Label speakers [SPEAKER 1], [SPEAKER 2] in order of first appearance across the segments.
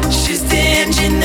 [SPEAKER 1] She's the engine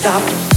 [SPEAKER 1] stop.